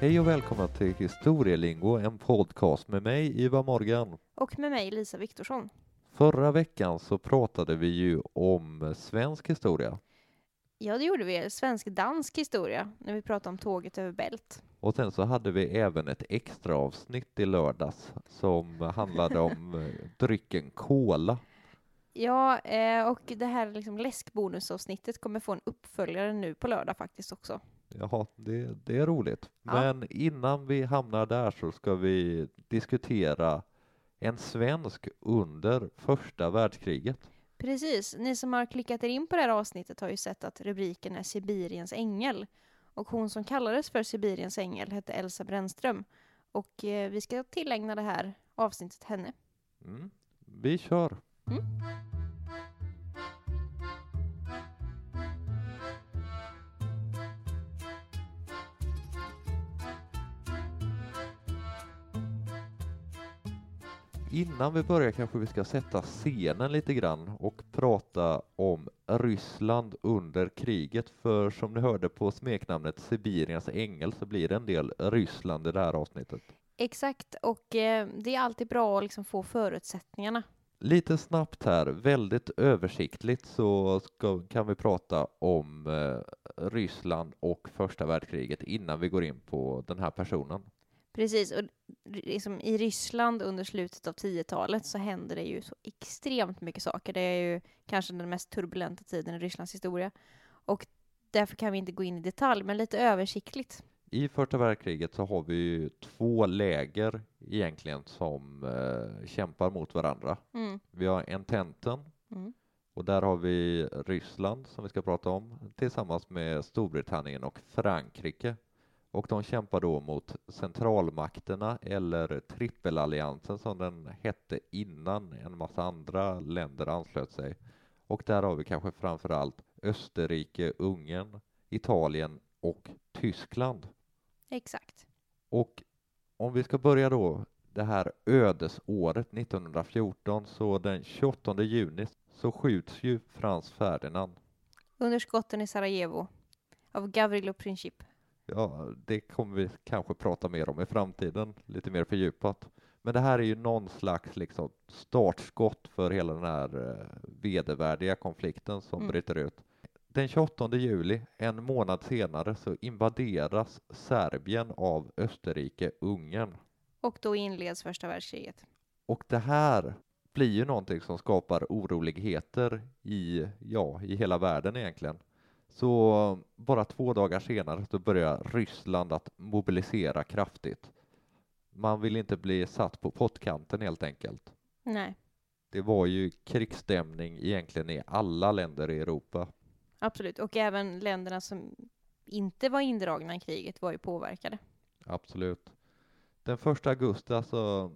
Hej och välkomna till Historielingo, en podcast med mig, Ivar Morgan. Och med mig, Lisa Viktorsson. Förra veckan så pratade vi ju om svensk historia Ja, det gjorde vi. Svensk-dansk historia, när vi pratade om tåget över Bält. och sen så hade vi även ett extra avsnitt i lördags som handlade om eh, drycken cola. Ja, eh, och det här liksom läskbonusavsnittet kommer få en uppföljare nu på lördag faktiskt också. Jaha, det, det är roligt. Ja. Men innan vi hamnar där så ska vi diskutera en svensk under första världskriget. Precis, ni som har klickat er in på det här avsnittet har ju sett att rubriken är Sibiriens ängel. Och hon som kallades för Sibiriens ängel hette Elsa Brännström. Och eh, vi ska tillägna det här avsnittet henne. Mm. Vi kör! Mm. Innan vi börjar kanske vi ska sätta scenen lite grann och prata om Ryssland under kriget. För som ni hörde på smeknamnet Sibiriens ängel så blir det en del Ryssland i det här avsnittet. Exakt, och eh, det är alltid bra att liksom få förutsättningarna. Lite snabbt här, väldigt översiktligt så ska, kan vi prata om eh, Ryssland och första världskriget innan vi går in på den här personen. Precis, och liksom i Ryssland under slutet av 10-talet så händer det ju så extremt mycket saker. Det är ju kanske den mest turbulenta tiden i Rysslands historia. Och därför kan vi inte gå in i detalj, men lite översiktligt. I första världskriget så har vi ju två läger egentligen som eh, kämpar mot varandra. Mm. Vi har Ententen Mm. och där har vi Ryssland som vi ska prata om tillsammans med Storbritannien och Frankrike. Och de kämpar då mot centralmakterna eller trippelalliansen som den hette innan en massa andra länder anslöt sig. Och där har vi kanske framför allt Österrike, Ungern, Italien och Tyskland. Exakt. Och om vi ska börja då det här ödesåret 1914 så den 28 juni så skjuts ju Frans Ferdinand. Under skotten i Sarajevo av Gavrilo Princip. Ja, det kommer vi kanske prata mer om i framtiden, lite mer fördjupat. Men det här är ju någon slags liksom startskott för hela den här eh, vedervärdiga konflikten som Mm. bryter ut. Den 28 juli, en månad senare, så invaderas Serbien av Österrike-Ungern. Och då inleds första världskriget. Och det här blir ju någonting som skapar oroligheter i, ja, i hela världen egentligen. Så bara två dagar senare så börjar Ryssland att mobilisera kraftigt. Man vill inte bli satt på pottkanten helt enkelt. Nej, Det var ju krigsstämning egentligen i alla länder i Europa. absolut. Och även länderna som inte var indragna i kriget var ju påverkade. Absolut. Den första augusti, alltså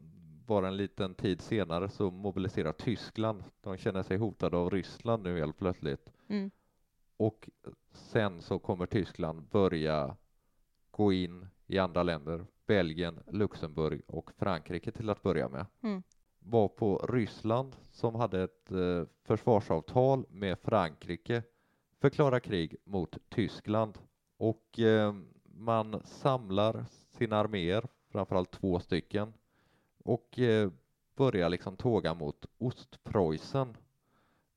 bara en liten tid senare, så mobiliserar Tyskland. De känner sig hotade av Ryssland nu helt plötsligt. Mm. Och sen så kommer Tyskland börja gå in i andra länder, Belgien, Luxemburg och Frankrike till att börja med. Mm. Var på Ryssland som hade ett eh, försvarsavtal med Frankrike förklara krig mot Tyskland och eh, man samlar sina arméer, framförallt två stycken och eh, börjar liksom tåga mot Ostpreussen.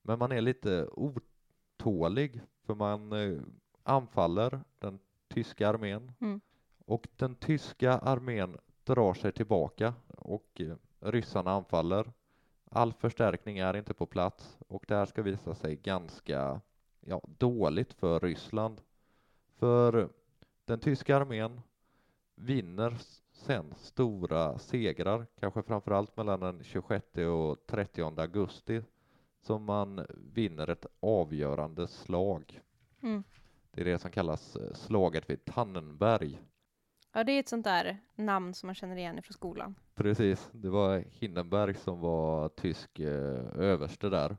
Men man är lite otålig för man eh, anfaller den tyska armén Mm. och den tyska armén drar sig tillbaka och eh, ryssarna anfaller. All förstärkning är inte på plats och det här ska visa sig ganska ja, dåligt för Ryssland. För den tyska armén vinner sen stora segrar, kanske framförallt mellan den 26 och 30 augusti, som man vinner ett avgörande slag. Mm. Det är det som kallas eh, slaget vid Tannenberg. Ja, det är ett sånt där namn som man känner igen från skolan. Precis, det var Hindenburg som var tysk eh, överste där.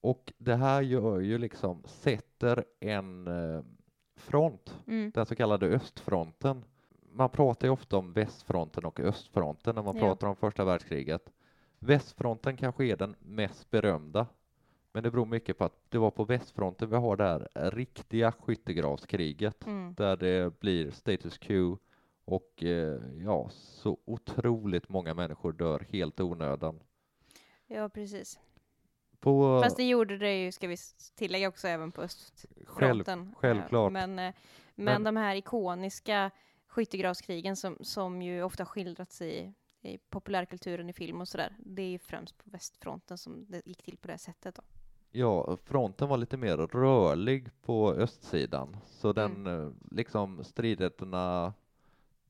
Och det här gör ju liksom, sätter en eh, front, Mm. den så kallade östfronten. Man pratar ju ofta om västfronten och östfronten när man Ja. pratar om första världskriget. Västfronten kanske är den mest berömda, men det beror mycket på att det var på västfronten vi har det här riktiga skyttegravskriget Mm. där det blir status quo Och eh, ja, så otroligt många människor dör helt onödan. Ja, precis. På, Fast det gjorde det ju, ska vi tillägga också, även på själv, östfronten. Eh, självklart. Men, eh, men, Men- de här ikoniska skyttegravskrigen som, som ju ofta skildrats i, i populärkulturen i film och sådär, det är ju främst på västfronten som det gick till på det sättet då. Ja, fronten var lite mer rörlig på östsidan, så den Mm. liksom stridigheterna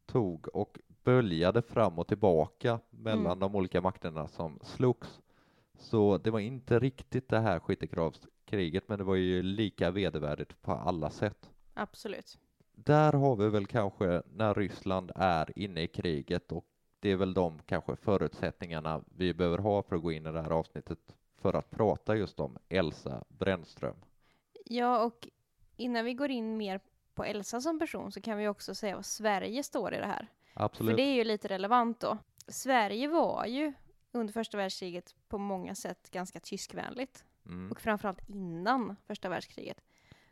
tog och böljade fram och tillbaka mellan Mm. de olika makterna som slogs. Så det var inte riktigt det här skyttegravskriget, men det var ju lika vedervärdigt på alla sätt. Absolut. Där har vi väl kanske när Ryssland är inne i kriget och det är väl de kanske förutsättningarna vi behöver ha för att gå in i det här avsnittet för att prata just om Elsa Brännström. Ja, och innan vi går in mer på Elsa som person så kan vi också säga vad Sverige står i det här. Absolut. För det är ju lite relevant då. Sverige var ju under första världskriget på många sätt ganska tyskvänligt. Mm. Och framförallt innan första världskriget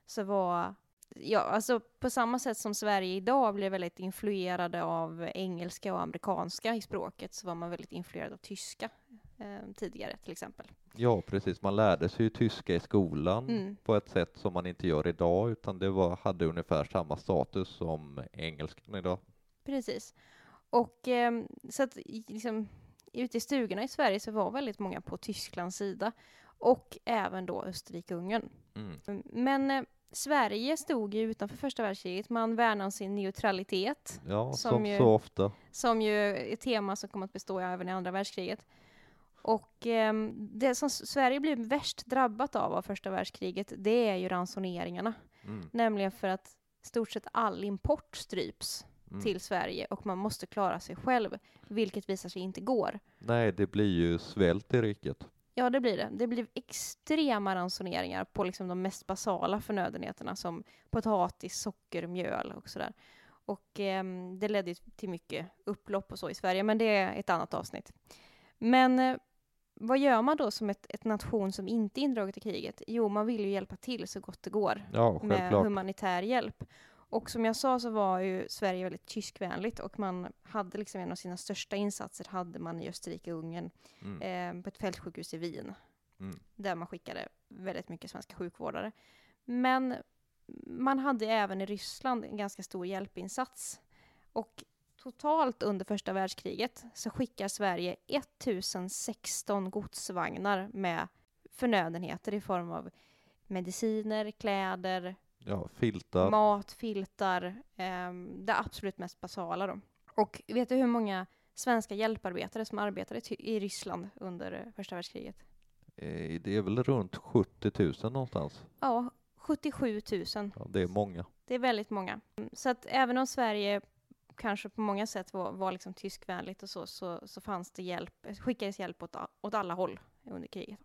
så var, ja alltså på samma sätt som Sverige idag blev väldigt influerade av engelska och amerikanska i språket så var man väldigt influerad av tyska eh, tidigare till exempel. Ja, precis. Man lärde sig ju tyska i skolan Mm. på ett sätt som man inte gör idag, utan det var, hade ungefär samma status som engelskan idag. Precis. Och eh, så att liksom, ute i stugorna i Sverige så var väldigt många på Tysklands sida och även då Österrike-Ungern. Mm. Men eh, Sverige stod ju utanför första världskriget. Man värnade om sin neutralitet, Ja, Som som, ju- så ofta. som ju är ett tema som kommer att bestå även i andra världskriget. Och ehm, det som Sverige blev värst drabbat av av första världskriget, det är ju ransoneringarna. Mm. Nämligen för att stort sett all import stryps Mm. till Sverige och man måste klara sig själv, vilket visar sig inte går. Nej, det blir ju svält i riket. Ja, det blir det. Det blir extrema ransoneringar på liksom de mest basala förnödenheterna som potatis, socker, mjöl och sådär. Och ehm, det ledde till mycket upplopp och så i Sverige, men det är ett annat avsnitt. Men eh, vad gör man då som ett, ett nation som inte är indraget i kriget? Jo, man vill ju hjälpa till så gott det går Ja, med humanitär hjälp. Och som jag sa så var ju Sverige väldigt tyskvänligt och man hade liksom en av sina största insatser hade man i Österrike och Ungern Mm. eh, på ett fältsjukhus i Wien. Mm. Där man skickade väldigt mycket svenska sjukvårdare. Men man hade även i Ryssland en ganska stor hjälpinsats. Och totalt under första världskriget så skickar Sverige 1016 godsvagnar med förnödenheter i form av mediciner, kläder, Ja, filtar. mat, filtar, ehm, det absolut mest basala då. Och vet du hur många svenska hjälparbetare som arbetade i Ryssland under eh, första världskriget? Eh, Det är väl runt 70 000 någonstans. Ja, 77 000. Ja, det är många. Det är väldigt många. Så att även om Sverige kanske på många sätt var, var liksom tyskvänligt och så, så, så fanns det hjälp, skickades hjälp åt, åt alla håll under kriget.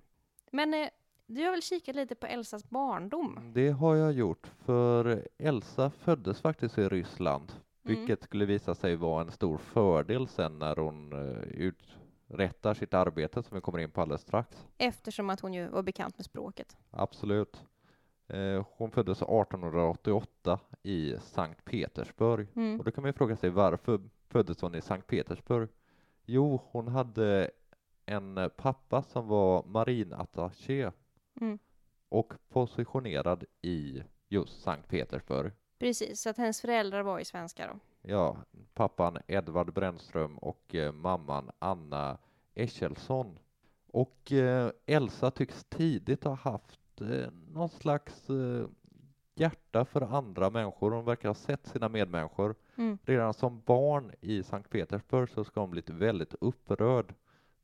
Men eh, du har väl kikat lite på Elsas barndom? Det har jag gjort, för Elsa föddes faktiskt i Ryssland, Mm. vilket skulle visa sig vara en stor fördel sen när hon eh, uträttar sitt arbete som vi kommer in på alldeles strax. Eftersom att hon ju var bekant med språket. Absolut. Eh, Hon föddes 1888 i Sankt Petersburg. Mm. Och då kan man ju fråga sig varför föddes hon i Sankt Petersburg? Jo, hon hade en pappa som var marinattaché Mm. och positionerad i just Sankt Petersburg. Precis, så att hennes föräldrar var ju svenskar då. Ja, pappan Edvard Brännström och eh, mamman Anna Echelsson. Och eh, Elsa tycks tidigt ha haft eh, någon slags eh, hjärta för andra människor. Hon verkar ha sett sina medmänniskor. Mm. Redan som barn i Sankt Petersburg så ska hon blivit väldigt upprörd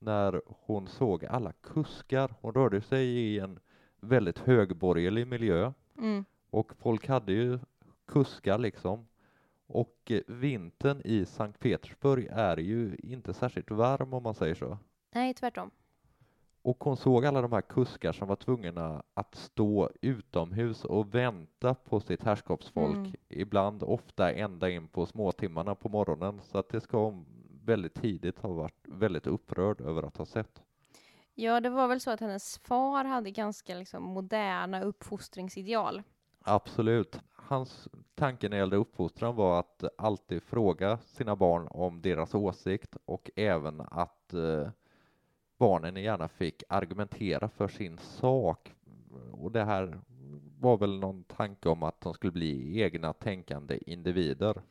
när hon såg alla kuskar. Hon rörde sig i en väldigt högborgerlig miljö Mm. och folk hade ju kuskar liksom. Och eh, vintern i Sankt Petersburg är ju inte särskilt varm om man säger så. Nej, tvärtom. Och hon såg alla de här kuskar som var tvungna att stå utomhus och vänta på sitt herrskapsfolk. Mm. Ibland, ofta ända in på småtimmarna på morgonen. Så att det ska väldigt tidigt ha varit väldigt upprörd över att ha sett. Ja, det var väl så att hennes far hade ganska liksom, moderna uppfostringsideal. Absolut. hans tanke när det gällde uppfostran var att alltid fråga sina barn om deras åsikt och även att eh, barnen gärna fick argumentera för sin sak. Och det här var väl någon tanke om att de skulle bli egna tänkande individer.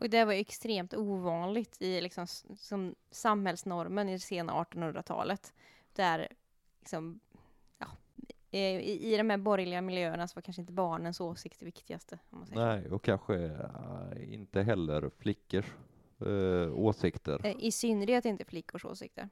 Och det var ju extremt ovanligt i liksom som samhällsnormen i det sena 1800-talet. Där liksom, ja, i, i de här borgerliga miljöerna så var kanske inte barnens åsikt det viktigaste. Nej, och kanske eh, inte heller flickors eh, åsikter. Eh, I synnerhet inte flickors åsikter.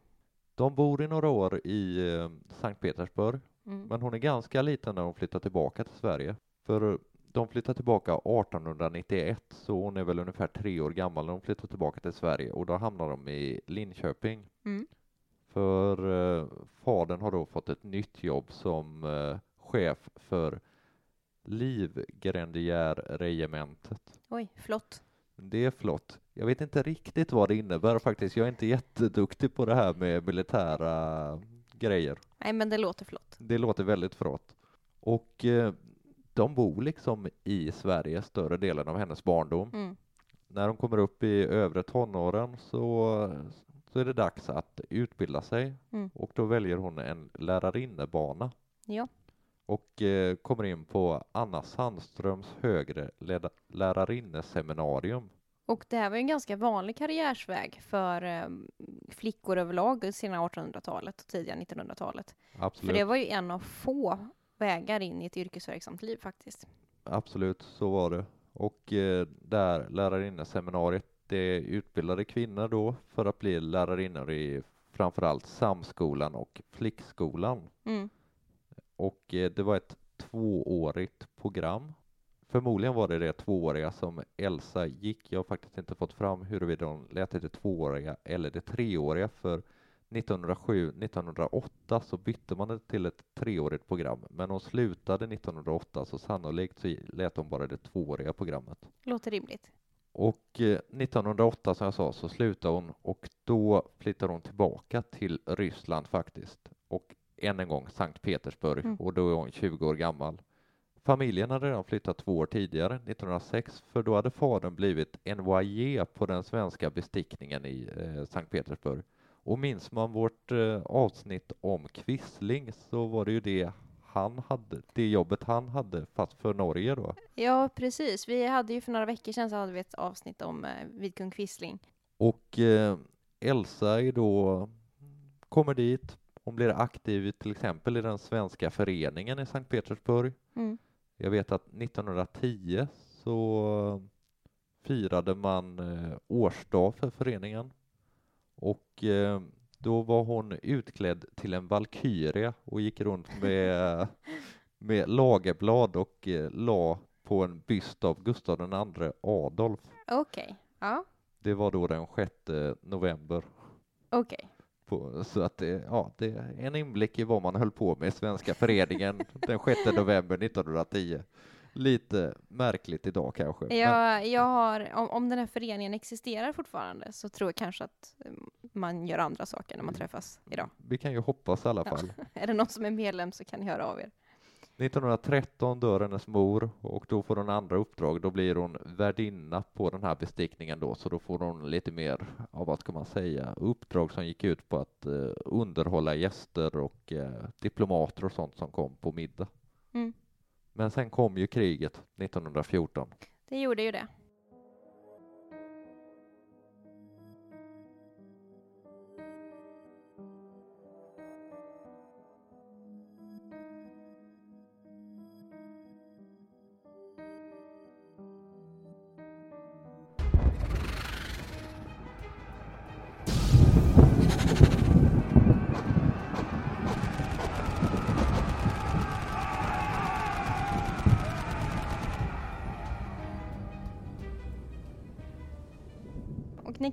De bor i några år i eh, Sankt Petersburg, Mm. men hon är ganska liten när hon flyttar tillbaka till Sverige. För de flyttar tillbaka 1891, så hon är väl ungefär tre år gammal när de flyttar tillbaka till Sverige och då hamnar de i Linköping. Mm. För eh, fadern har då fått ett nytt jobb som eh, chef för Livgrendiärregementet. Oj, flott. Det är flott. Jag vet inte riktigt vad det innebär faktiskt. Jag är inte jätteduktig på det här med militära grejer. Nej, men det låter flott. Det låter väldigt flott. Och eh, de bor liksom i Sverige större delen av hennes barndom. Mm. När de kommer upp i övre tonåren så, så är det dags att utbilda sig Mm. och då väljer hon en lärarinnebana Ja. och eh, kommer in på Anna Sandströms högre lärarinneseminarium. Och det här var ju en ganska vanlig karriärsväg för eh, flickor överlag i sena 1800-talet och tidiga 1900-talet. För det var ju en av få vägar in i ett yrkesverksamt liv faktiskt. absolut så var det. Och eh, där lärarinneseminariet, det utbildade kvinnor då för att bli lärarinnor i framförallt Samskolan och Flickskolan. Mm. och eh, det var ett tvåårigt program. Förmodligen var det det tvååriga som Elsa gick. Jag har faktiskt inte fått fram huruvida hon lät det tvååriga eller det treåriga för 1907-1908 så bytte man det till ett treårigt program men hon slutade 1908 så sannolikt så lät hon bara det tvååriga programmet. Låter rimligt. Och eh, 1908 som jag sa så slutade hon och då flyttade hon tillbaka till Ryssland faktiskt och än en gång Sankt Petersburg Mm. och då är hon 20 år gammal. Familjen hade redan flyttat två år tidigare, 1906, för då hade fadern blivit envoyé på den svenska bestickningen i eh, Sankt Petersburg. Och minns man vårt eh, avsnitt om Quisling så var det ju det han hade, det jobbet han hade fast för Norge då. Ja, precis. Vi hade ju för några veckor sedan så hade vi ett avsnitt om eh, Vidkun Quisling. Och eh, Elsa är då, kommer dit, hon blir aktiv till exempel i den svenska föreningen i Sankt Petersburg. Mm. Jag vet att 1910 så firade man eh, årsdag för föreningen och eh, då var hon utklädd till en valkyria och gick runt med, med lagerblad och eh, la på en byst av Gustav II Adolf. Okej. Ja, Det var då den 6 november. okej. På, så att det, ja, det är en inblick i vad man höll på med i Svenska föreningen den 6 november 1910. Lite märkligt idag kanske. Jag, jag har, om, om den här föreningen existerar fortfarande så tror jag kanske att eh, man gör andra saker när man träffas idag. Vi kan ju hoppas i alla fall. Är det någon som är medlem så kan ni höra av er. 1913 dör hennes mor och då får hon andra uppdrag. Då blir hon värdinna på den här bestickningen då, så då får hon lite mer, ja, vad ska man säga, uppdrag som gick ut på att eh, underhålla gäster och eh, diplomater och sånt som kom på middag. Mm. Men sen kom ju kriget 1914. Det gjorde ju det.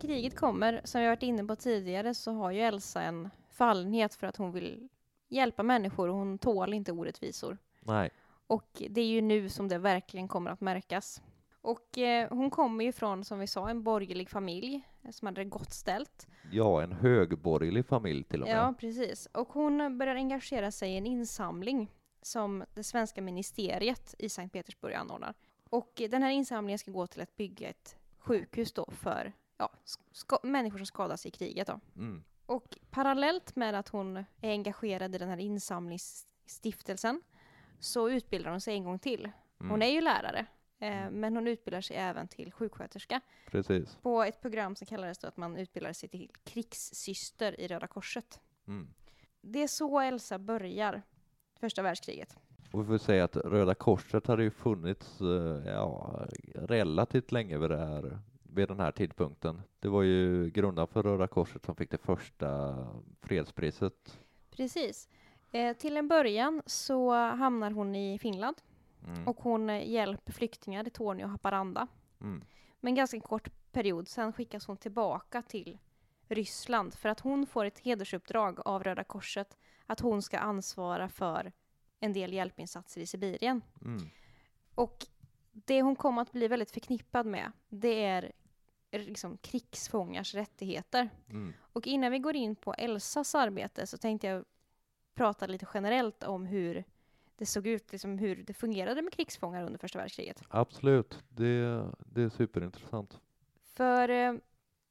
Kriget kommer, som vi varit inne på tidigare, så har ju Elsa en fallenhet för att hon vill hjälpa människor och hon tål inte orättvisor. Nej, Och det är ju nu som det verkligen kommer att märkas. Och eh, hon kommer ju från, som vi sa, en borgerlig familj eh, som hade det gott ställt. ja, en högborgerlig familj till och med. Ja, precis. Och hon börjar engagera sig i en insamling som det svenska ministeriet i Sankt Petersburg anordnar. Och den här insamlingen ska gå till att bygga ett sjukhus då för ja, människor som skadas i kriget. Då. Mm. Och parallellt med att hon är engagerad i den här insamlingsstiftelsen så utbildar hon sig en gång till. Mm. Hon är ju lärare, eh, men hon utbildar sig även till sjuksköterska Precis. på ett program som kallades då att man utbildar sig till krigssyster i Röda Korset. Mm. Det är så Elsa börjar första världskriget. Och vi får säga att Röda Korset hade ju funnits eh, ja, relativt länge vid, det här, vid den här tidpunkten. Det var ju grundaren för Röda Korset som fick det första fredspriset. Precis. Eh, till en början så hamnar hon i Finland Mm. och hon eh, hjälper flyktingar i Torneå och Haparanda. Mm. Men ganska kort period, sen skickas hon tillbaka till Ryssland för att hon får ett hedersuppdrag av Röda Korset att hon ska ansvara för en del hjälpinsatser i Sibirien. Mm. Och det hon kommer att bli väldigt förknippad med, det är liksom krigsfångars rättigheter. Mm. Och innan vi går in på Elsas arbete så tänkte jag prata lite generellt om hur det såg ut, liksom hur det fungerade med krigsfångar under första världskriget. Absolut, det, det är superintressant. För eh,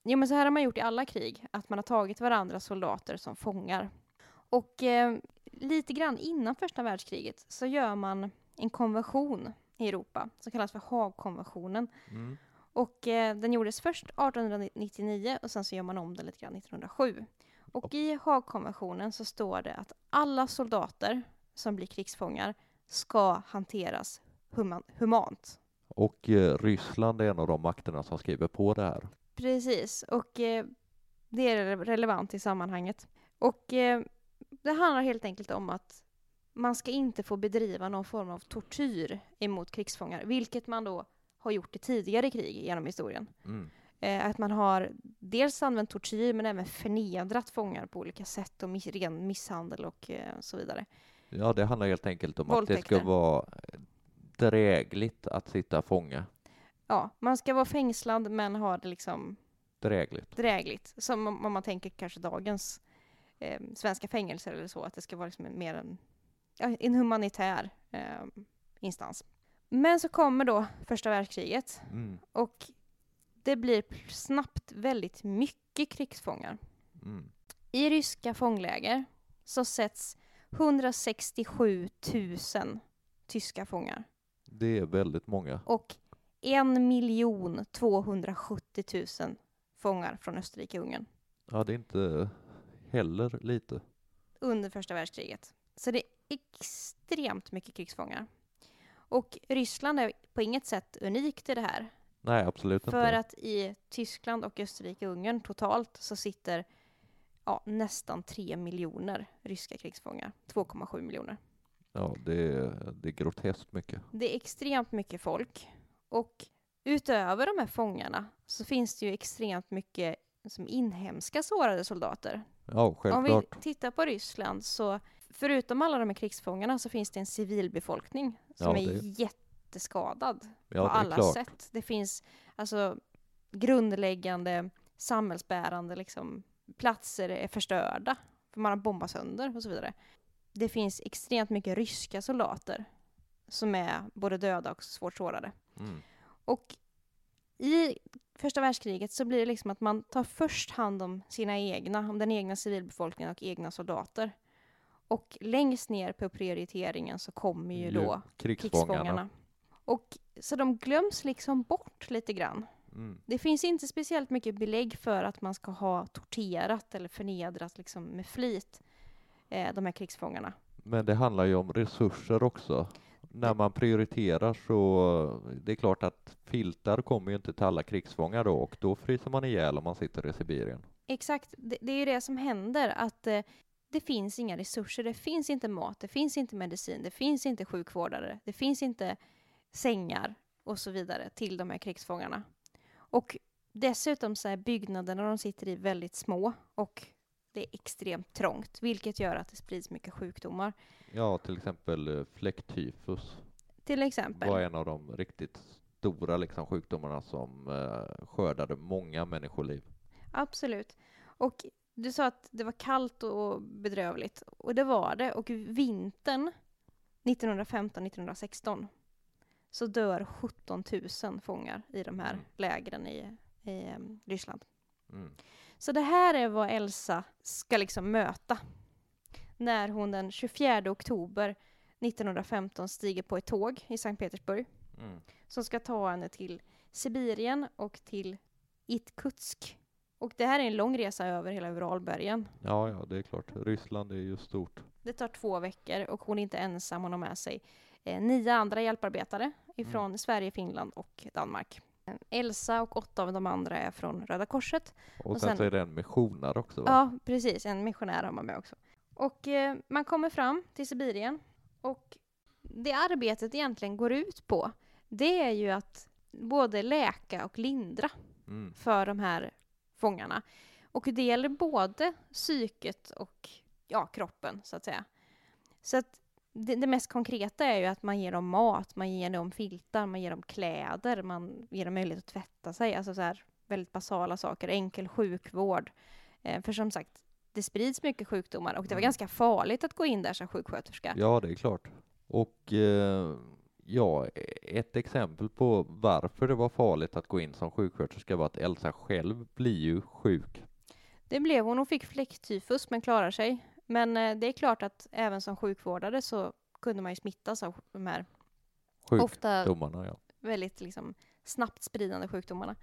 jo, men så här har man gjort i alla krig, att man har tagit varandras soldater som fångar. Och eh, lite grann innan första världskriget så gör man en konvention i Europa som kallas för Haagkonventionen. Mm. Och eh, den gjordes först 1899 och sen så gör man om den lite grann 1907. Och i Haagkonventionen så står det att alla soldater som blir krigsfångar ska hanteras human- humant. Och eh, Ryssland är en av de makterna som skriver på det här. Precis, och eh, det är re- relevant i sammanhanget. Och eh, det handlar helt enkelt om att man ska inte få bedriva någon form av tortyr emot krigsfångar, vilket man då har gjort i tidigare krig genom historien. Mm. Eh, att man har dels använt tortyr men även förnedrat fångar på olika sätt och mis- ren misshandel och eh, så vidare. Ja, det handlar helt enkelt om att det Våldtäkter. ska vara drägligt att sitta fånge. Ja, man ska vara fängslad men ha det liksom Drägligt. drägligt. Som om om man tänker kanske dagens eh, svenska fängelser eller så, att det ska vara liksom mer en, en humanitär eh, instans. Men så kommer då första världskriget Mm. och det blir snabbt väldigt mycket krigsfångar. Mm. I ryska fångläger så sätts 167 000 tyska fångar Det är väldigt många. och 1 miljon 270 000 fångar från Österrike-Ungern Ja, det är inte heller lite. under första världskriget. Så det är extremt mycket krigsfångar. Och Ryssland är på inget sätt unikt i det här. Nej, absolut För inte. att i Tyskland och Österrike-Ungern totalt så sitter ja, nästan 3 miljoner ryska krigsfångar. 2,7 miljoner. Ja, det är, det är groteskt mycket. Det är extremt mycket folk. Och utöver de här fångarna så finns det ju extremt mycket som inhemska sårade soldater. Ja, Om självklart. vi tittar på Ryssland så förutom alla de här krigsfångarna så finns det en civilbefolkning som Ja, är det- jätteskadad på Ja, är alla klart. sätt. Det finns alltså grundläggande samhällsbärande liksom, platser är förstörda för man har bombat sönder och så vidare. Det finns extremt mycket ryska soldater som är både döda och svårt sårade. Mm. Och i första världskriget så blir det liksom att man tar först hand om sina egna, om den egna civilbefolkningen och egna soldater. Och längst ner på prioriteringen så kommer ju då krigsfångarna. krigsfångarna. Och så de glöms liksom bort lite grann. Mm. Det finns inte speciellt mycket belägg för att man ska ha torterat eller förnedrat liksom med flit eh, de här krigsfångarna. Men det handlar ju om resurser också. När man prioriterar så det är klart att filtar kommer ju inte till alla krigsfångar då och då fryser man ihjäl om man sitter i Sibirien. Exakt, det, det är ju det som händer att eh, det finns inga resurser, det finns inte mat, det finns inte medicin, det finns inte sjukvårdare, det finns inte sängar och så vidare till de här krigsfångarna. Och dessutom så är byggnaderna de sitter i väldigt små och det är extremt trångt, vilket gör att det sprids mycket sjukdomar. Ja, till exempel eh, fläcktyfus Till exempel. var en av de riktigt stora liksom, sjukdomarna som eh, skördade många människoliv. Absolut. Och du sa att det var kallt och bedrövligt. Och det var det. Och vintern 1915-1916 så dör 17 000 fångar i de här Mm. lägren i, i em, Ryssland. Mm. Så det här är vad Elsa ska liksom möta när hon den 24 oktober 1915 stiger på ett tåg i Sankt Petersburg Mm. som ska ta henne till Sibirien och till Irkutsk. Och det här är en lång resa över hela Uralbergen. Ja, ja, det är klart. Ryssland är ju stort. Det tar två veckor och hon är inte ensam, hon har med sig eh, nio andra hjälparbetare ifrån Sverige, Finland och Danmark. Elsa och åtta av de andra är från Röda Korset. Och, Och sen, sen- så är det en missionär också va? Ja, precis. En missionär har man med också. Och eh, man kommer fram till Sibirien och det arbetet egentligen går ut på, det är ju att både läka och lindra Mm. för de här fångarna. Och det gäller både psyket och ja, kroppen, så att säga. Så att det, det mest konkreta är ju att man ger dem mat, man ger dem filtar, man ger dem kläder, man ger dem möjlighet att tvätta sig. Alltså så här väldigt basala saker, enkel sjukvård. Eh, för som sagt, det sprids mycket sjukdomar och det var Mm. ganska farligt att gå in där som sjuksköterska. Ja, det är klart. Och eh, ja, ett exempel på varför det var farligt att gå in som sjuksköterska var att Elsa själv blir ju sjuk. Det blev hon. Hon fick fläcktyfus men klarar sig. Men eh, det är klart att även som sjukvårdare så kunde man ju smittas av de här ofta Sjukdomarna, ja. väldigt liksom, snabbt spridande sjukdomarna.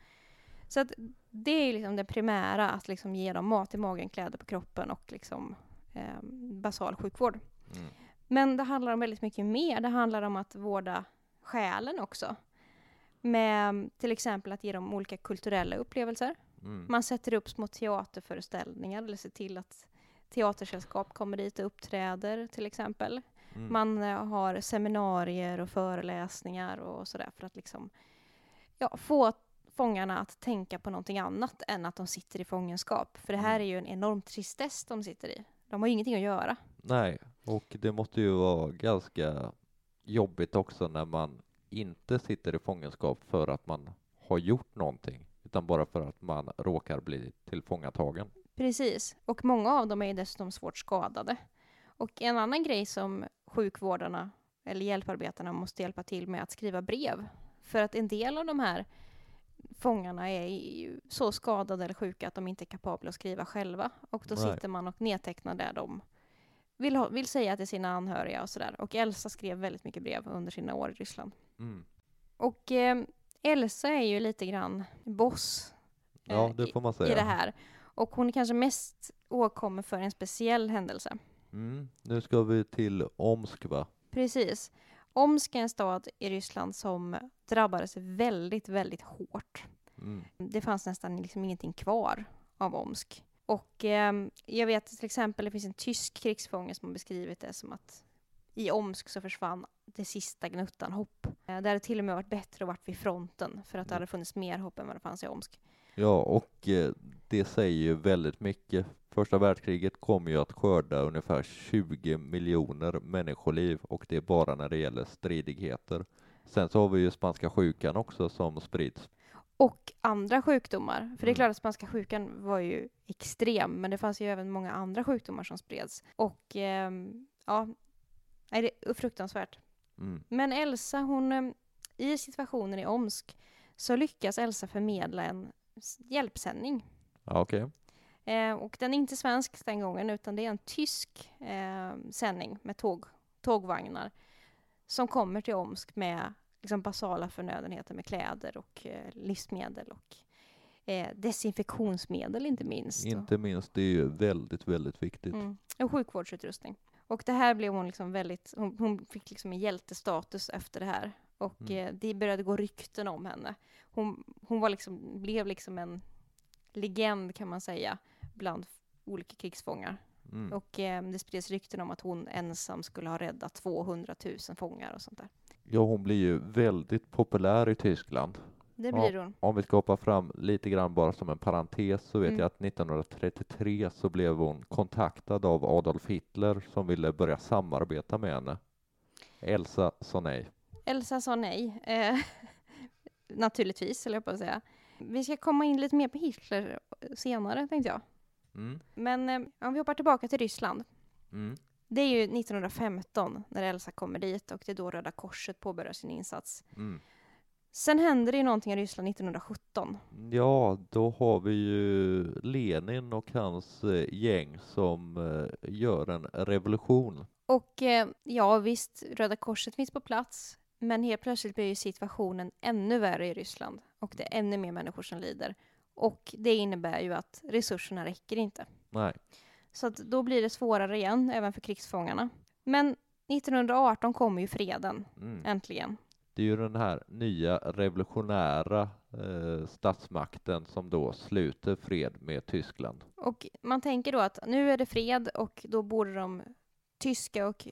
Så att det är liksom det primära, att liksom ge dem mat i magen, kläder på kroppen och liksom, eh, basal sjukvård. Mm. Men det handlar om väldigt mycket mer. Det handlar om att vårda själen också. Med till exempel att ge dem olika kulturella upplevelser. Mm. Man sätter upp små teaterföreställningar eller ser till att teatersällskap kommer dit och uppträder till exempel. Mm. Man eh, har seminarier och föreläsningar och sådär för att liksom ja, få fångarna att tänka på någonting annat än att de sitter i fångenskap. För det här Mm. är ju en enorm tristess de sitter i. De har ju ingenting att göra. Nej, och det måste ju vara ganska jobbigt också när man inte sitter i fångenskap för att man har gjort någonting, utan bara för att man råkar bli tillfångatagen. Precis. Och många av dem är ju dessutom svårt skadade. Och en annan grej som sjukvårdarna eller hjälparbetarna måste hjälpa till med att skriva brev. För att en del av de här fångarna är ju så skadade eller sjuka att de inte är kapabla att skriva själva. Och då Nej. sitter man och nedtecknar där de vill, vill säga till sina anhöriga och sådär. Och Elsa skrev väldigt mycket brev under sina år i Ryssland. Mm. Och eh, Elsa är ju lite grann boss Ja, eh, det får man säga. i det här. Och hon är kanske mest åkommer för en speciell händelse. Mm. Nu ska vi till Omsk, va? Precis. Omsk är en stad i Ryssland som drabbades väldigt, väldigt hårt. Mm. Det fanns nästan liksom ingenting kvar av Omsk. Och eh, jag vet till exempel, det finns en tysk krigsfånge som har beskrivit det som att i Omsk så försvann det sista gnuttan hopp. Eh, det hade till och med varit bättre att varit vid fronten för att det Mm. hade funnits mer hopp än vad det fanns i Omsk. Ja, och eh, det säger ju väldigt mycket. Första världskriget kommer ju att skörda ungefär 20 miljoner människoliv och det är bara när det gäller stridigheter. Sen så har vi ju spanska sjukan också som sprids. Och andra sjukdomar. För det är Mm. klart att spanska sjukan var ju extrem, men det fanns ju även många andra sjukdomar som spreds. Och ehm, ja, det är fruktansvärt. Mm. Men Elsa, hon, ehm, i situationen i Omsk så lyckas Elsa förmedla en hjälpsändning. Ja, okej. Eh, och den är inte svensk den gången, utan det är en tysk eh, sändning med tåg, tågvagnar som kommer till Omsk med liksom, basala förnödenheter med kläder och eh, livsmedel och eh, desinfektionsmedel inte minst. Inte minst, det är ju väldigt, väldigt viktigt. Mm, och sjukvårdsutrustning. Och det här blev hon liksom väldigt, hon, hon fick liksom en hjältestatus efter det här. Och Mm. eh, det började gå rykten om henne. Hon, hon var liksom, blev liksom en legend kan man säga bland olika krigsfångar. Mm. Och eh, det spreds rykten om att hon ensam skulle ha räddat 200 000 fångar och sånt där. Ja, hon blir ju väldigt populär i Tyskland. Det blir hon. Om vi ska hoppa fram lite grann bara som en parentes så vet Mm. jag att 1933 så blev hon kontaktad av Adolf Hitler som ville börja samarbeta med henne. Elsa sa nej. Elsa sa nej. Eh, naturligtvis, eller jag på att säga. Vi ska komma in lite mer på Hitler senare, tänkte jag. Mm. Men eh, om vi hoppar tillbaka till Ryssland. Mm. Det är ju 1915 när Elsa kommer dit och det är då Röda Korset påbörjar sin insats. Mm. Sen händer det ju någonting i Ryssland 1917. Ja, då har vi ju Lenin och hans eh, gäng som eh, gör en revolution. Och eh, ja, visst, Röda Korset finns på plats, men helt plötsligt blir ju situationen ännu värre i Ryssland och det är ännu mer människor som lider. Och det innebär ju att resurserna räcker inte. Nej, Så då blir det svårare igen, även för krigsfångarna. Men 1918 kommer ju freden, mm. äntligen. det är ju den här nya revolutionära eh, statsmakten som då sluter fred med Tyskland. Och man tänker då att nu är det fred och då borde de tyska och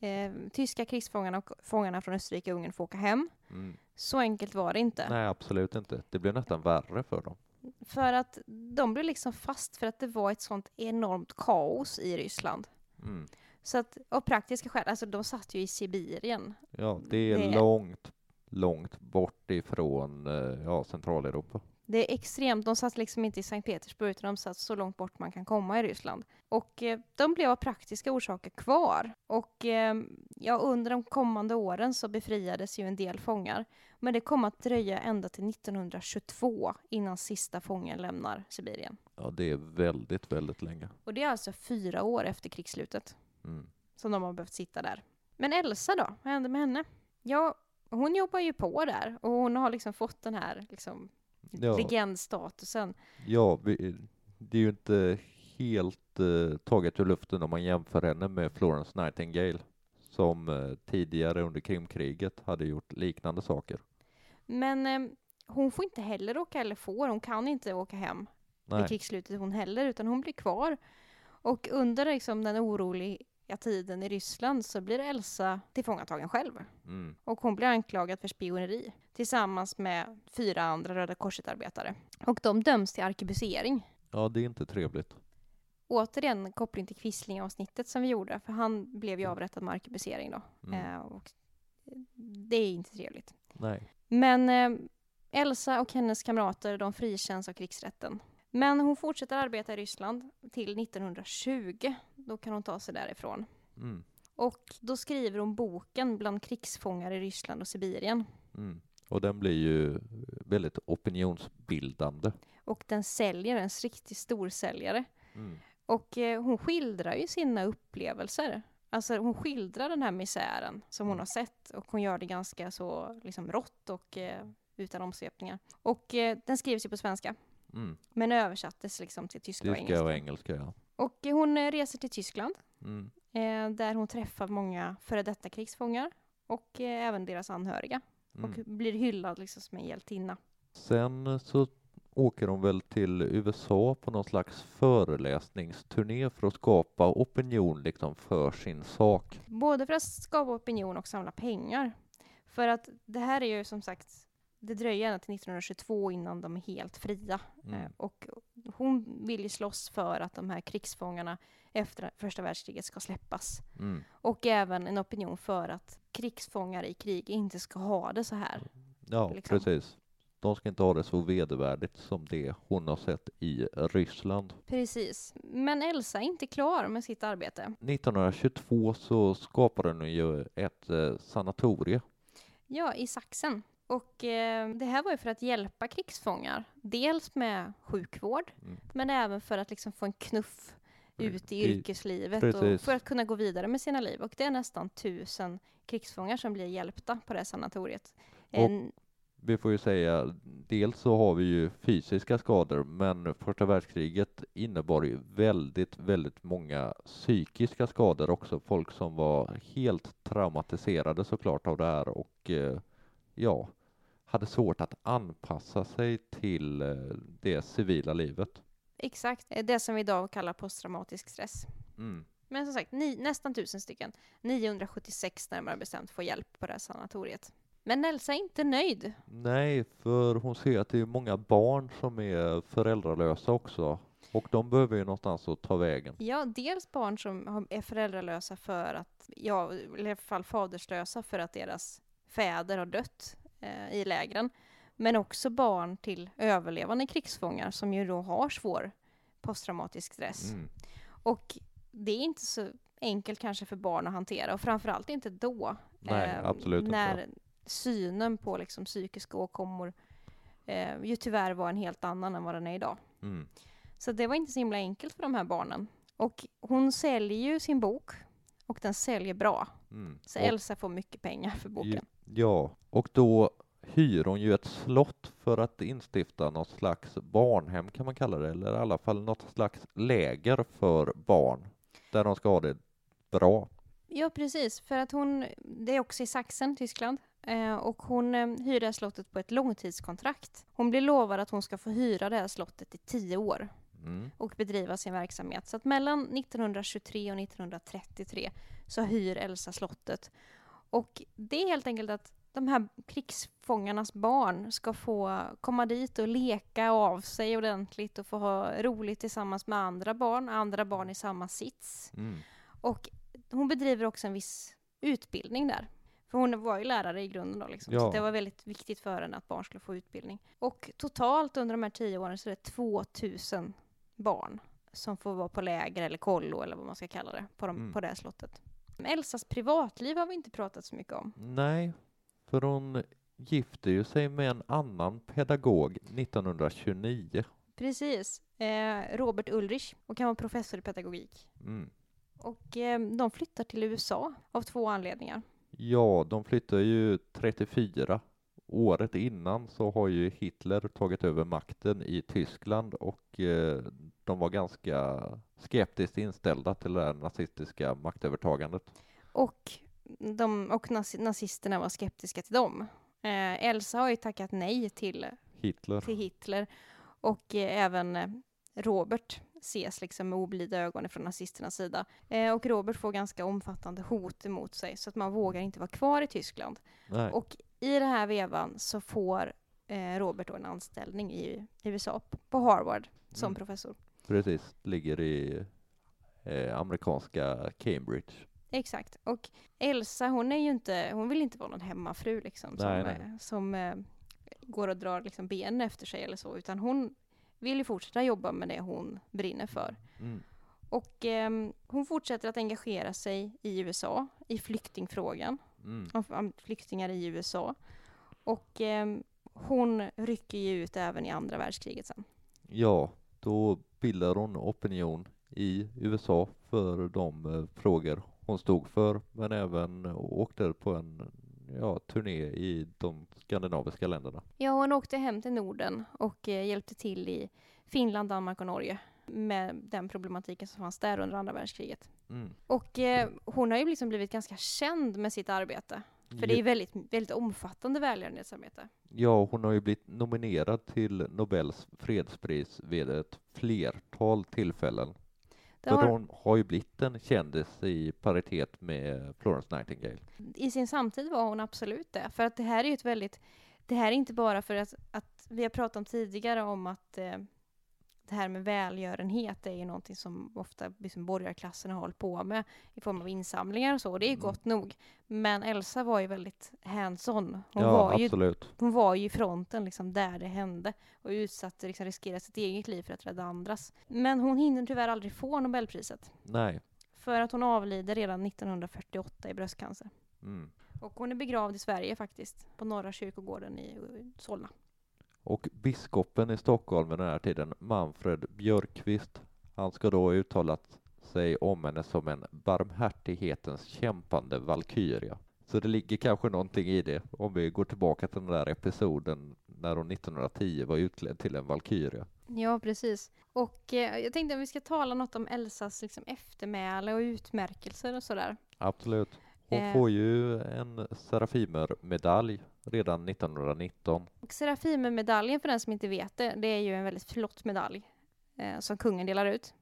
eh, tyska krigsfångarna och fångarna från Österrike och Ungern få åka hem. Mm. Så enkelt var det inte. Nej, absolut inte. Det blir nästan värre för dem. För att de blev liksom fast för att det var ett sånt enormt kaos i Ryssland. Mm. Så att av praktiska skäl, alltså de satt ju i Sibirien. Ja, det är Det- långt, långt bort ifrån eh, ja, Centraleuropa. Det är extremt, de satt liksom inte i Sankt Petersburg utan de satt så långt bort man kan komma i Ryssland. Och eh, de blev av praktiska orsaker kvar. Och eh, ja, under de kommande åren så befriades ju en del fångar. Men det kom att dröja ända till 1922 innan sista fången lämnar Sibirien. Ja, det är väldigt, väldigt länge. Och det är alltså fyra år efter krigsslutet. Mm. som de har behövt sitta där. Men Elsa då? Vad hände med henne? Ja, hon jobbar ju på där och hon har liksom fått den här liksom Ja. legendstatusen. Ja, vi, det är ju inte helt eh, taget ur luften om man jämför henne med Florence Nightingale som eh, tidigare under Krimkriget hade gjort liknande saker. Men eh, hon får inte heller åka, eller får, hon kan inte åka hem vid Nej, krigsslutet hon heller, utan hon blir kvar. Och under liksom den tiden i Ryssland så blir Elsa tillfångatagen själv. mm. Och hon blir anklagad för spioneri tillsammans med fyra andra Röda Korset-arbetare. Och de döms till arkebusering. ja, det är inte trevligt. återigen koppling till Quisling-avsnittet som vi gjorde, för han blev ju avrättad med arkebusering då. Mm. Eh, och det är inte trevligt. Nej, Men eh, Elsa och hennes kamrater, de frikänns av krigsrätten. Men hon fortsätter arbeta i Ryssland till 1920. Då kan hon ta sig därifrån. mm. Och då skriver hon boken Bland krigsfångar i Ryssland och Sibirien. Mm. och den blir ju väldigt opinionsbildande. Och den säljer, en riktigt stor säljare. Mm. Och eh, hon skildrar ju sina upplevelser. Alltså hon skildrar den här misären som hon har sett och hon gör det ganska så liksom rått och eh, utan omsvepningar. Och eh, den skrivs ju på svenska, Mm. men översattes liksom till tyska och engelska. och engelska, ja. Och hon eh, reser till Tyskland Mm. eh, där hon träffar många före detta krigsfångar och eh, även deras anhöriga Mm. och blir hyllad liksom som en hjältinna. Sen så åker de väl till USA på någon slags föreläsningsturné för att skapa opinion liksom för sin sak. Både för att skapa opinion och samla pengar. För att det här är ju som sagt, det dröjer ända till 1922 innan de är helt fria. Mm. Eh, Och hon vill ju slåss för att de här krigsfångarna efter första världskriget ska släppas. Mm. Och även en opinion för att krigsfångar i krig inte ska ha det så här. Ja, liksom. precis. De ska inte ha det så vedervärdigt som det hon har sett i Ryssland. Precis. Men Elsa är inte klar med sitt arbete. 1922 så skapade hon ju ett eh, sanatorie. Ja, i Saxen. Och eh, det här var ju för att hjälpa krigsfångar. Dels med sjukvård, Mm. men även för att liksom få en knuff ut i yrkeslivet och precis. för att kunna gå vidare med sina liv. Och det är nästan tusen krigsfångar som blir hjälpta på det här sanatoriet. Och- En, Vi får ju säga, dels så har vi ju fysiska skador, men första världskriget innebar ju väldigt, väldigt många psykiska skador också. Folk som var helt traumatiserade såklart av det här och eh, ja, hade svårt att anpassa sig till eh, det civila livet. exakt, eh, det som vi idag kallar posttraumatisk stress. Mm. Men som sagt, ni, nästan tusen stycken. 976 närmare bestämt får hjälp på det här sanatoriet. Men Elsa är inte nöjd. Nej, för hon ser att det är många barn som är föräldralösa också. Och de behöver ju någonstans att ta vägen. Ja, dels barn som är föräldralösa för att, ja, i alla fall faderslösa för att deras fäder har dött eh, i lägren. Men också barn till överlevande krigsfångar som ju då har svår posttraumatisk stress. Mm. Och det är inte så enkelt kanske för barn att hantera och framförallt inte då. Nej, eh, absolut inte. När synen på liksom psykiska åkommor eh, ju tyvärr var en helt annan än vad den är idag. Mm. Så det var inte så himla enkelt för de här barnen. Och hon säljer ju sin bok och den säljer bra. Mm. Så Och- Elsa får mycket pengar för boken. Ja, och då hyr hon ju ett slott för att instifta något slags barnhem kan man kalla det, eller i alla fall något slags läger för barn där de ska ha det bra. Ja, precis. För att hon, det är också i Sachsen, Tyskland. Eh, och hon eh, hyr det här slottet på ett långtidskontrakt. Hon blir lovad att hon ska få hyra det här slottet i tio år Mm. och bedriva sin verksamhet. Så att mellan 1923 och 1933 så hyr Elsa slottet. Och det är helt enkelt att de här krigsfångarnas barn ska få komma dit och leka av sig ordentligt och få ha roligt tillsammans med andra barn, andra barn i samma sits. Mm. Och hon bedriver också en viss utbildning där. För hon var ju lärare i grunden då liksom. Ja. Så det var väldigt viktigt för henne att barn skulle få utbildning. Och totalt under de här tio åren så är det 2000 barn som får vara på läger eller kollo eller vad man ska kalla det på, de, Mm. på det här slottet. Elsas privatliv har vi inte pratat så mycket om. Nej, för hon gifter ju sig med en annan pedagog 1929. Precis. Eh, Robert Ulrich och han var professor i pedagogik. Mm. Och eh, de flyttar till USA av två anledningar. Ja, de flyttar ju 34. Året innan så har ju Hitler tagit över makten i Tyskland och eh, de var ganska skeptiskt inställda till det nazistiska maktövertagandet. Och, de, och nazi- nazisterna var skeptiska till dem. Eh, Elsa har ju tackat nej till, Hitler. till Hitler och eh, även eh, Robert ses liksom med oblida ögon från nazisternas sida. Eh, och Robert får ganska omfattande hot emot sig så att man vågar inte vara kvar i Tyskland. Nej. Och i den här vevan så får eh, Robert då en anställning i USA på Harvard som Mm. professor. Precis, ligger i eh, amerikanska Cambridge. Exakt. Och Elsa, hon är ju inte, hon vill inte vara någon hemmafru liksom som, Nej, nej. eh, som eh, går och drar liksom ben efter sig eller så, utan hon vill ju fortsätta jobba med det hon brinner för. Mm. Och ehm, hon fortsätter att engagera sig i USA, i flyktingfrågan, Mm. om flyktingar i USA. Och ehm, hon rycker ju ut även i andra världskriget sen. Ja, då bildar hon opinion i USA för de eh, frågor hon stod för, men även åkte på en ja, turné i de skandinaviska länderna. Ja, hon åkte hem till Norden och eh, hjälpte till i Finland, Danmark och Norge med den problematiken som fanns där under andra världskriget. Mm. Och eh, hon har ju liksom blivit ganska känd med sitt arbete. För det är väldigt, väldigt omfattande välgörenhetsarbete. Ja, hon har ju blivit nominerad till Nobels fredspris vid ett flertal tillfällen. Det har, hon har ju blivit en kändis i paritet med Florence Nightingale. I sin samtid var hon absolut det. För att det här är ju ett väldigt... Det här är inte bara för att, att vi har pratat om tidigare om att eh, det här med välgörenhet är ju någonting som ofta liksom borgarklassen har hållit på med i form av insamlingar och så, och det är Mm. gott nog. Men Elsa var ju väldigt hands-on. Hon, ja, var ju, hon var ju i fronten liksom där det hände och utsatte, liksom riskerade sitt eget liv för att rädda andras. Men hon hinner tyvärr aldrig få Nobelpriset. Nej. För att hon avlider redan 1948 i bröstcancer. Mm. Och hon är begravd i Sverige faktiskt, på Norra kyrkogården i Solna. Och biskopen i Stockholm vid den här tiden, Manfred Björkqvist, han ska då ha uttalat sig om henne som en barmhärtighetens kämpande valkyria. Så det ligger kanske någonting i det, om vi går tillbaka till den där episoden när hon 1910 var utklädd till en valkyria. Ja, precis. Och eh, jag tänkte att vi ska tala något om Elsas liksom, eftermäle och utmärkelser och sådär. Absolut. Hon Eh. får ju en Serafimer-medalj redan 1919. Och Serafimermedaljen, för den som inte vet det, det är ju en väldigt flott medalj eh, som kungen delar ut.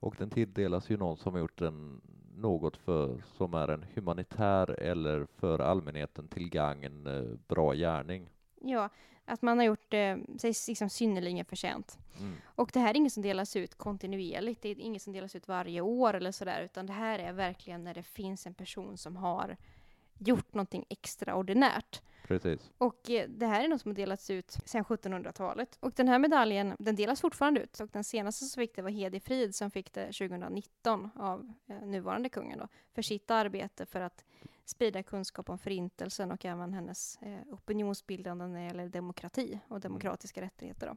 Och den tilldelas ju någon som har gjort en något för som är en humanitär eller för allmänheten till gagn eh, bra gärning. Ja, att man har gjort eh, sig liksom synnerligen förtjänt. Mm. Och det här är inget som delas ut kontinuerligt, det är inget som delas ut varje år eller sådär, utan det här är verkligen när det finns en person som har gjort någonting extraordinärt. Precis. Och eh, det här är något som har delats ut sedan 1700-talet. Och den här medaljen, den delas fortfarande ut. Och den senaste som fick det var Hedi Frid som fick det 2019 av eh, nuvarande kungen då, för sitt arbete för att sprida kunskap om förintelsen och även hennes eh, opinionsbildande när det gäller demokrati och demokratiska rättigheter. Då.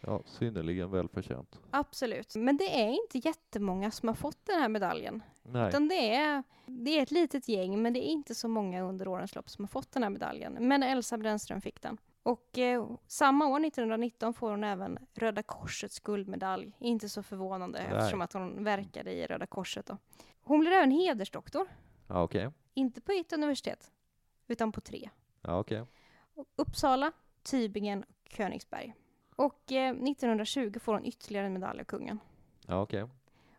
Ja, synnerligen välförtjänt. Absolut. Men det är inte jättemånga som har fått den här medaljen. Nej, Utan det är, det är ett litet gäng, men det är inte så många under årens lopp som har fått den här medaljen. Men Elsa Brännström fick den. Och eh, samma år, 1919, får hon även Röda Korsets guldmedalj. Inte så förvånande Nej. eftersom att hon verkade i Röda Korset. Då. Hon blir även hedersdoktor. ja okej. Inte på ett universitet, utan på tre. Ja, okej. Uppsala, Tübingen och Königsberg. Och eh, 1920 får hon ytterligare en medalj av kungen. Ja, okej.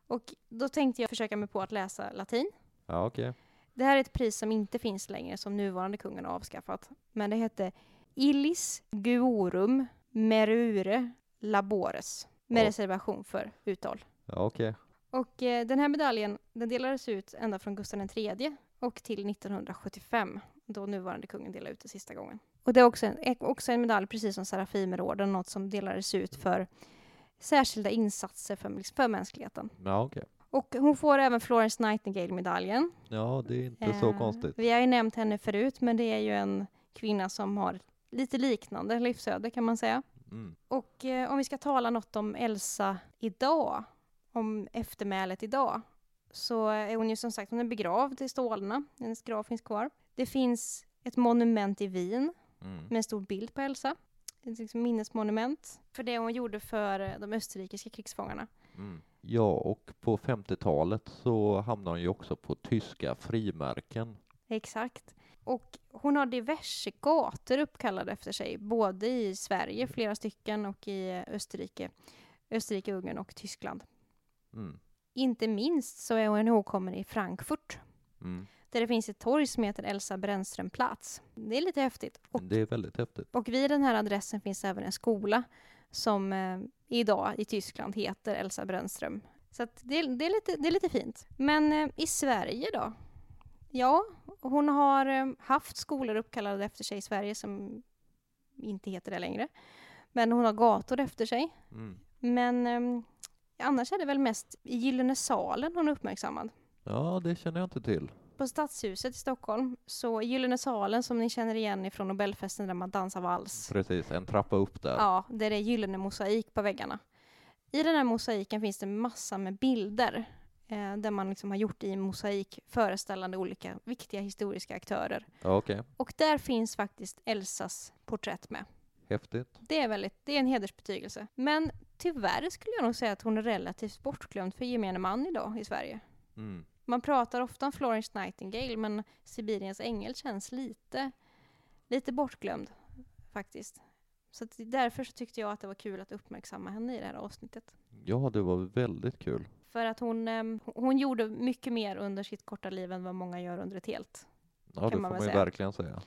Och då tänkte jag försöka mig på att läsa latin. Ja, okej. Det här är ett pris som inte finns längre, som nuvarande kungen har avskaffat. Men det hette Illis Guorum Merure Labores. Med Ja. reservation för uttal. Ja, okej. Och eh, den här medaljen den delades ut ända från Gustav III och till 1975 då nuvarande kungen delade ut det sista gången. Och det är också en, också en medalj, precis som Serafimerorden, något som delades ut för särskilda insatser för, för mänskligheten. Ja, okej. Och hon får även Florence Nightingale-medaljen. Ja, det är inte så Eh, konstigt. Vi har ju nämnt henne förut, men det är ju en kvinna som har lite liknande livsöde kan man säga. Mm. Och eh, om vi ska tala något om Elsa idag, om eftermälet idag, så är hon ju som sagt hon är begravd i Solna. Hennes grav finns kvar. Det finns ett monument i Wien Mm. med en stor bild på Elsa. Ett liksom minnesmonument för det hon gjorde för eh, de österrikiska krigsfångarna. Mm. Ja, och på 50-talet så hamnade hon ju också på tyska frimärken. Exakt. Och hon har diverse gator uppkallade efter sig, både i Sverige, flera stycken, och i eh, Österrike, Österrike, Ungern och Tyskland. Mm. Inte minst så är hon ihågkommen i Frankfurt, Mm. Där det finns ett torg som heter Elsa Brännström plats. Det är lite häftigt. Och, Det är väldigt häftigt. och vid den här adressen finns även en skola som eh, idag i Tyskland heter Elsa Brännström. Så det, det, är lite, det är lite fint. Men eh, i Sverige då? Ja, hon har eh, haft skolor uppkallade efter sig i Sverige som inte heter det längre. Men hon har gator efter sig. Mm. Men eh, annars är det väl mest i Gyllene salen hon är uppmärksammad. Ja, det känner jag inte till. På Stadshuset i Stockholm, så Gyllene salen som ni känner igen ifrån Nobelfesten där man dansar vals. Precis, en trappa upp där. Ja, där det är gyllene mosaik på väggarna. I den här mosaiken finns det massa med bilder eh, där man liksom har gjort i mosaik föreställande olika viktiga historiska aktörer. Ja, okej. Och där finns faktiskt Elsas porträtt med. Häftigt. Det är, väldigt, det är en hedersbetygelse. Men tyvärr skulle jag nog säga att hon är relativt bortglömd för gemene man idag i Sverige. Mm. Man pratar ofta om Florence Nightingale, men Sibiriens ängel känns lite, lite bortglömd faktiskt. Så därför så tyckte jag att det var kul att uppmärksamma henne i det här avsnittet. Ja, det var väldigt kul. För att hon, ehm, hon gjorde mycket mer under sitt korta liv än vad många gör under ett helt. Ja, det får man man ju säga. verkligen säga.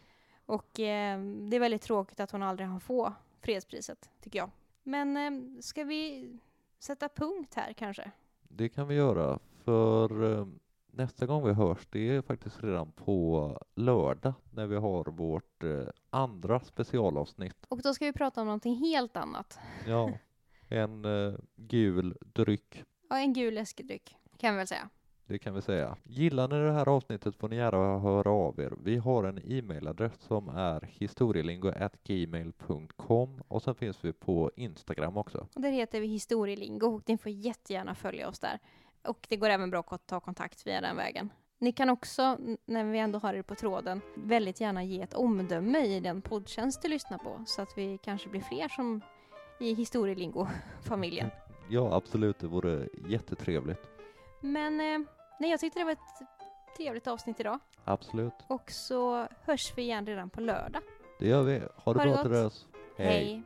Och ehm, det är väldigt tråkigt att hon aldrig har få fredspriset, tycker jag. Men ehm, ska vi sätta punkt här kanske? Det kan vi göra, för eh, nästa gång vi hörs, det är faktiskt redan på lördag när vi har vårt eh, andra specialavsnitt. Och då ska vi prata om någonting helt annat. Ja, en eh, gul dryck, Ja, en gul läskedryck, kan vi väl säga. det kan vi säga. Gillar ni det här avsnittet får ni gärna höra av er. Vi har en e-mailadress som är historielingo.gmail.com och sen finns vi på Instagram också. Och där heter vi Historielingo och ni får jättegärna följa oss där. Och det går även bra att ta kontakt via den vägen. Ni kan också, när vi ändå har er på tråden, väldigt gärna ge ett omdöme i den poddtjänst du lyssnar på så att vi kanske blir fler som i Historielingo-familjen. Ja, absolut, det vore jättetrevligt. Men eh, nej, jag tyckte det var ett trevligt avsnitt idag. Absolut, Och så hörs vi igen redan på lördag. det gör vi. Ha det Ha det bra gott. Therese. Hej.